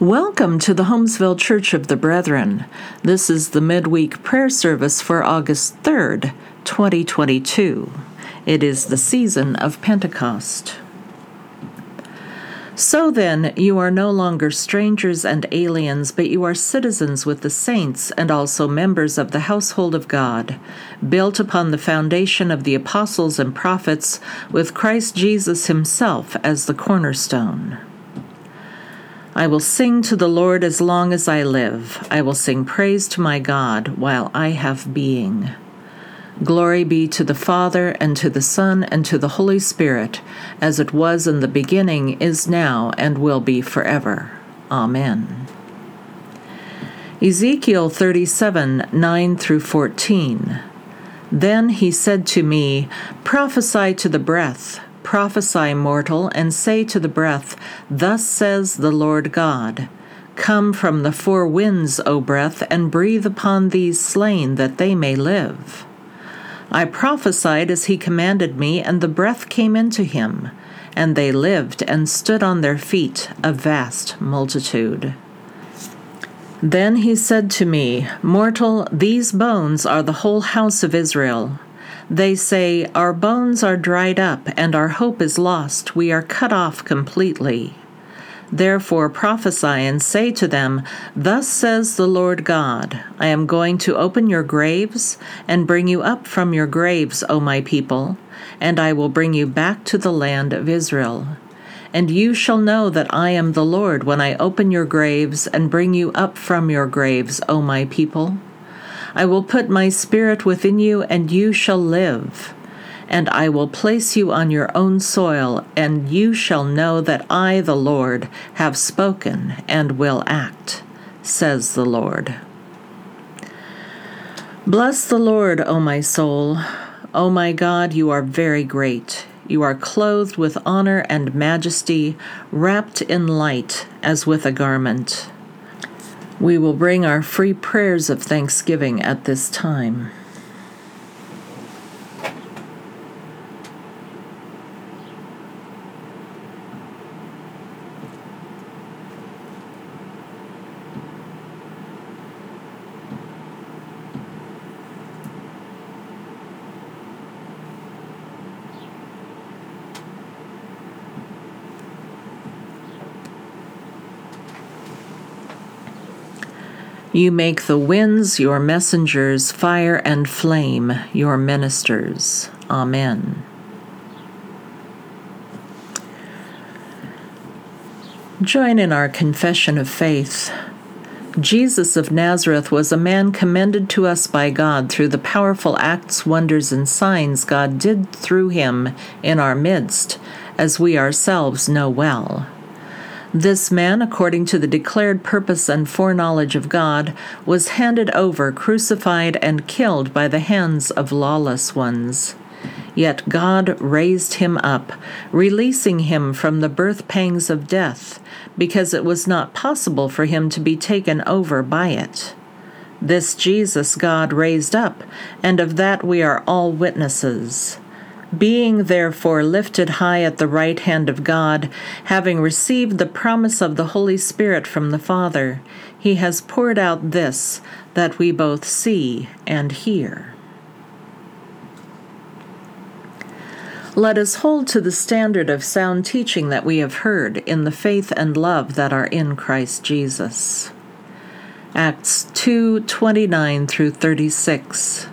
Welcome to the Holmesville Church of the Brethren. This is the midweek prayer service for August 3rd, 2022. It is the season of Pentecost. So then, you are no longer strangers and aliens, but you are citizens with the saints and also members of the household of God, built upon the foundation of the apostles and prophets, with Christ Jesus himself as the cornerstone. I will sing to the Lord as long as I live. I will sing praise to my God while I have being. Glory be to the Father, and to the Son, and to the Holy Spirit, as it was in the beginning, is now, and will be forever. Amen. Ezekiel 37 9 through 14. Then he said to me, Prophesy to the breath Prophesy, mortal, and say to the breath, Thus says the Lord God Come from the four winds, O breath, and breathe upon these slain, that they may live. I prophesied as he commanded me, and the breath came into him, and they lived and stood on their feet, a vast multitude. Then he said to me, Mortal, these bones are the whole house of Israel. They say, Our bones are dried up, and our hope is lost. We are cut off completely. Therefore prophesy and say to them, Thus says the Lord God I am going to open your graves and bring you up from your graves, O my people, and I will bring you back to the land of Israel. And you shall know that I am the Lord when I open your graves and bring you up from your graves, O my people. I will put my spirit within you, and you shall live. And I will place you on your own soil, and you shall know that I, the Lord, have spoken and will act, says the Lord. Bless the Lord, O my soul. O my God, you are very great. You are clothed with honor and majesty, wrapped in light as with a garment. We will bring our free prayers of thanksgiving at this time. You make the winds your messengers, fire and flame your ministers. Amen. Join in our confession of faith. Jesus of Nazareth was a man commended to us by God through the powerful acts, wonders, and signs God did through him in our midst, as we ourselves know well. This man, according to the declared purpose and foreknowledge of God, was handed over, crucified, and killed by the hands of lawless ones. Yet God raised him up, releasing him from the birth pangs of death, because it was not possible for him to be taken over by it. This Jesus God raised up, and of that we are all witnesses. Being therefore lifted high at the right hand of God, having received the promise of the Holy Spirit from the Father, he has poured out this that we both see and hear. Let us hold to the standard of sound teaching that we have heard in the faith and love that are in Christ Jesus. Acts 2:29 through 36.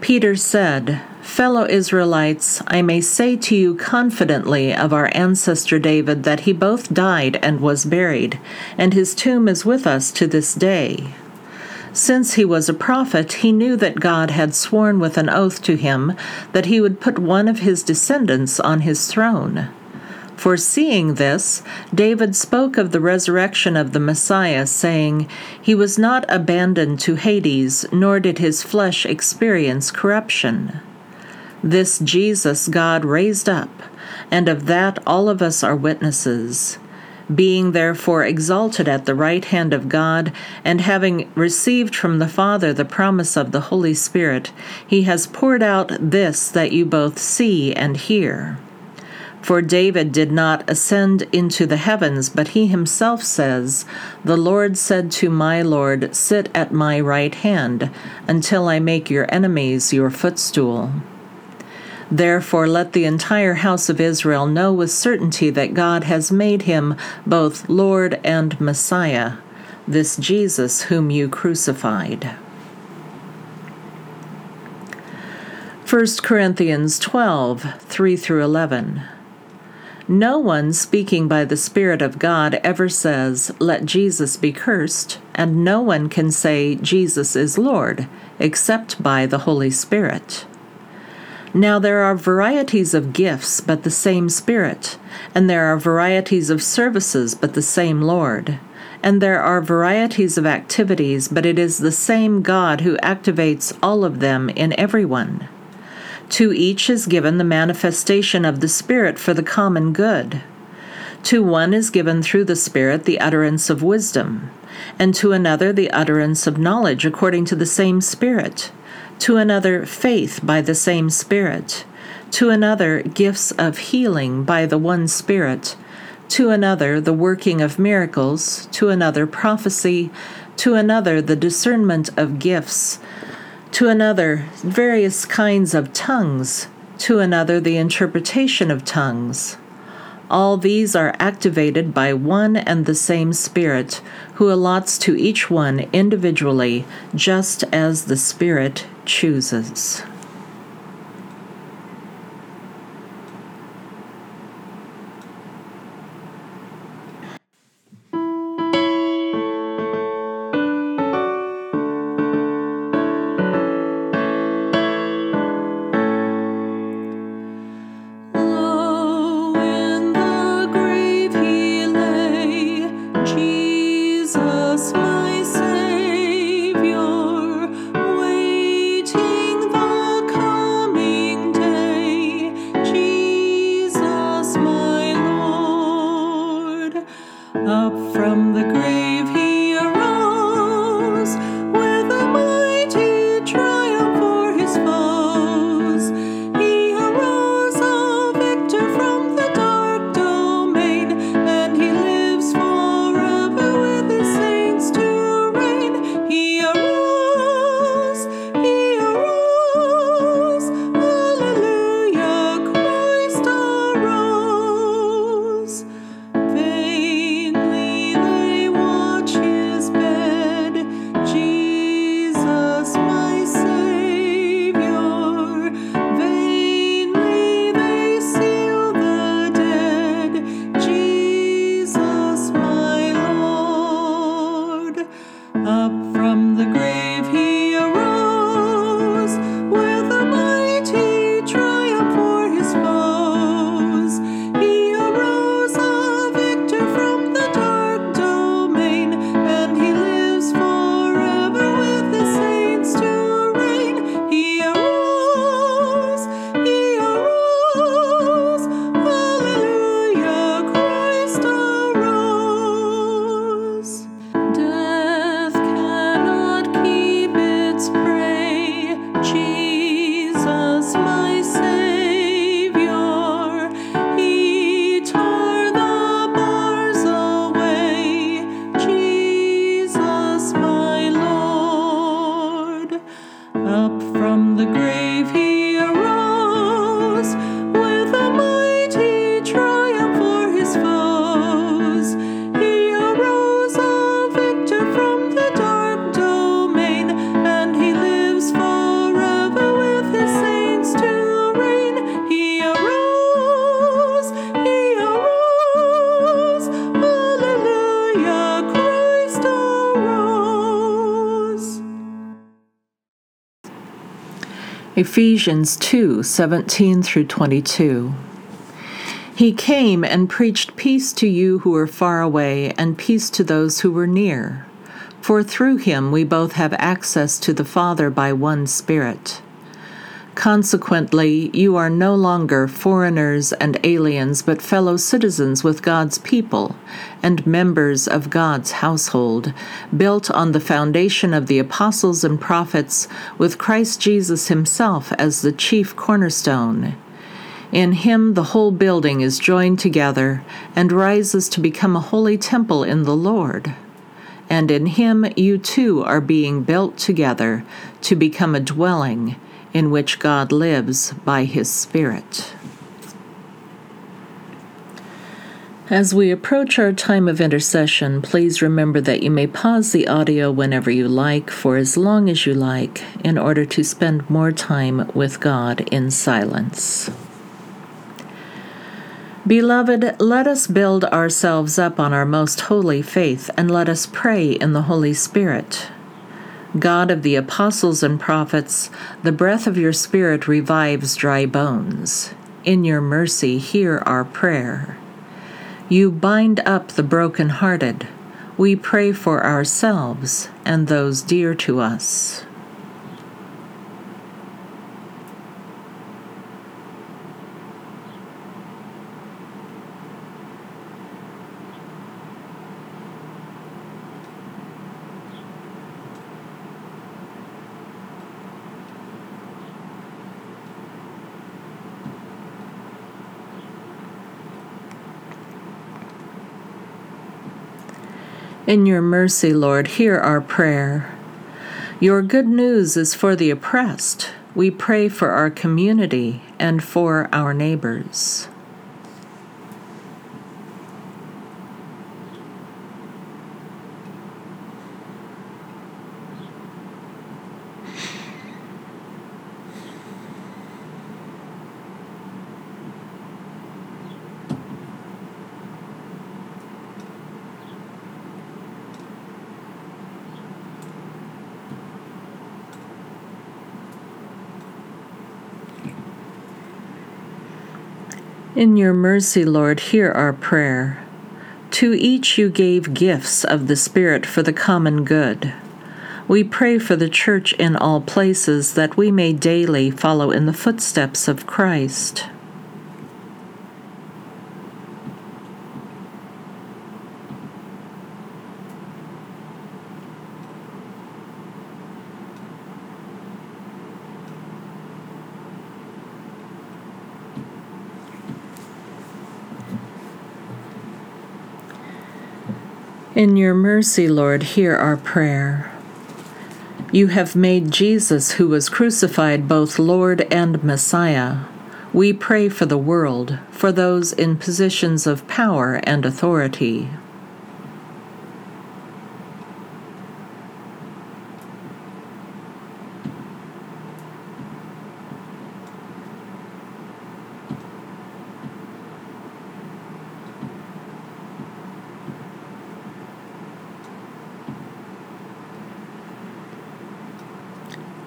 Peter said, Fellow Israelites, I may say to you confidently of our ancestor David that he both died and was buried, and his tomb is with us to this day. Since he was a prophet, he knew that God had sworn with an oath to him that he would put one of his descendants on his throne. Foreseeing this, David spoke of the resurrection of the Messiah, saying, He was not abandoned to Hades, nor did his flesh experience corruption. This Jesus God raised up, and of that all of us are witnesses. Being therefore exalted at the right hand of God, and having received from the Father the promise of the Holy Spirit, he has poured out this that you both see and hear. For David did not ascend into the heavens, but he himself says, The Lord said to my Lord, Sit at my right hand, until I make your enemies your footstool. Therefore, let the entire house of Israel know with certainty that God has made him both Lord and Messiah, this Jesus whom you crucified. 1 Corinthians 12 3 through 11. No one speaking by the Spirit of God ever says, Let Jesus be cursed, and no one can say, Jesus is Lord, except by the Holy Spirit. Now there are varieties of gifts, but the same Spirit, and there are varieties of services, but the same Lord. And there are varieties of activities, but it is the same God who activates all of them in everyone. To each is given the manifestation of the Spirit for the common good. To one is given through the Spirit the utterance of wisdom, and to another the utterance of knowledge according to the same Spirit, to another faith by the same Spirit, to another gifts of healing by the one Spirit, to another the working of miracles, to another prophecy, to another the discernment of gifts to another various kinds of tongues, to another the interpretation of tongues. All these are activated by one and the same Spirit, who allots to each one individually, just as the Spirit chooses. Christmas. Ephesians 2 17 through 22. He came and preached peace to you who were far away, and peace to those who were near. For through him we both have access to the Father by one Spirit. Consequently, you are no longer foreigners and aliens, but fellow citizens with God's people and members of God's household, built on the foundation of the apostles and prophets, with Christ Jesus himself as the chief cornerstone In him the whole building is joined together and rises to become a holy temple in the Lord. And in him you too are being built together to become a dwelling in which God lives by his Spirit. As we approach our time of intercession, please remember that you may pause the audio whenever you like, for as long as you like, in order to spend more time with God in silence. Beloved, let us build ourselves up on our most holy faith, and let us pray in the Holy Spirit. God of the apostles and prophets, the breath of your Spirit revives dry bones. In your mercy, hear our prayer. You bind up the broken-hearted. We pray for ourselves and those dear to us. In your mercy, Lord, hear our prayer. Your good news is for the oppressed. We pray for our community and for our neighbors. In your mercy, Lord, hear our prayer. To each you gave gifts of the Spirit for the common good. We pray for the Church in all places that we may daily follow in the footsteps of Christ. In your mercy, Lord, hear our prayer. You have made Jesus, who was crucified, both Lord and Messiah. We pray for the world, for those in positions of power and authority.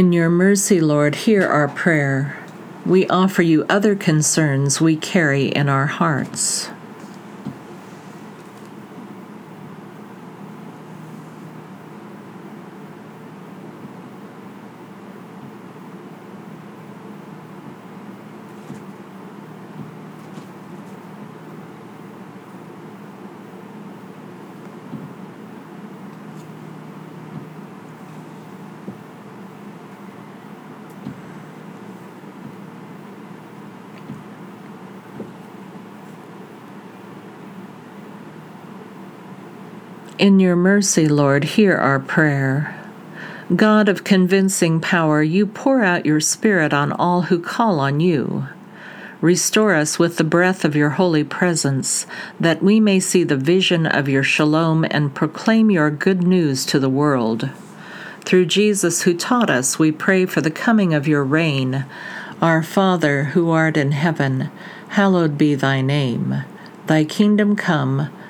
In your mercy, Lord, hear our prayer. We offer you other concerns we carry in our hearts. In your mercy, Lord, hear our prayer. God of convincing power, you pour out your Spirit on all who call on you. Restore us with the breath of your holy presence, that we may see the vision of your shalom and proclaim your good news to the world. Through Jesus, who taught us, we pray for the coming of your reign. Our Father, who art in heaven, hallowed be thy name. Thy kingdom come.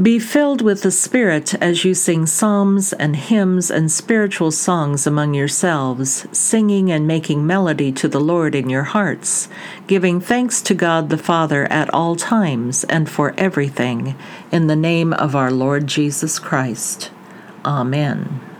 Be filled with the Spirit as you sing psalms and hymns and spiritual songs among yourselves, singing and making melody to the Lord in your hearts, giving thanks to God the Father at all times and for everything, in the name of our Lord Jesus Christ. Amen.